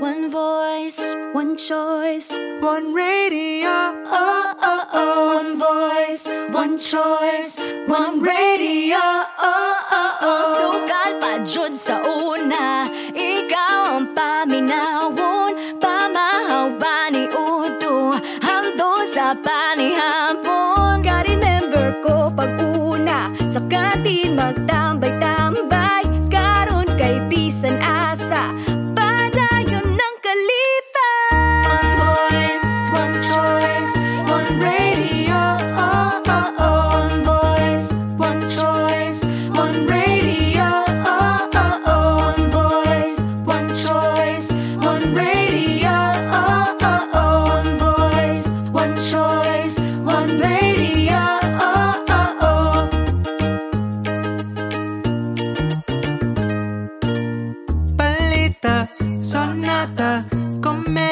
One voice, one choice, One radio. oh oh oh. One voice, one choice, one radio, oh oh oh. Sugal pa jud sa una, ikaw ang paminawon, pamahaw ba ni Udo, hangdo sa panihapon. Ka-remember ko pag una, sa kantin magtambay-tambay,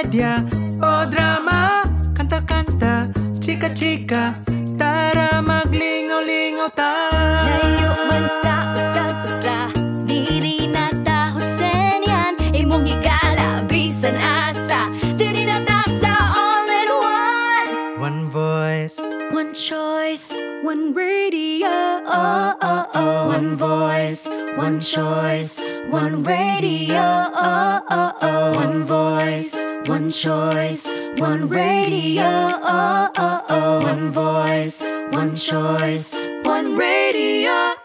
komedya o drama Kanta-kanta, chika-chika Tara maglingaw-lingaw ta Layo man sa usa-usa Diri na ta Husen yan Imong higala bisan asa Diri na ta sa all in one One voice, One choice One radio oh, oh, oh. One voice One choice One radio oh, oh, oh. One voice One choice One radio oh, oh, oh. One voice One choice One radio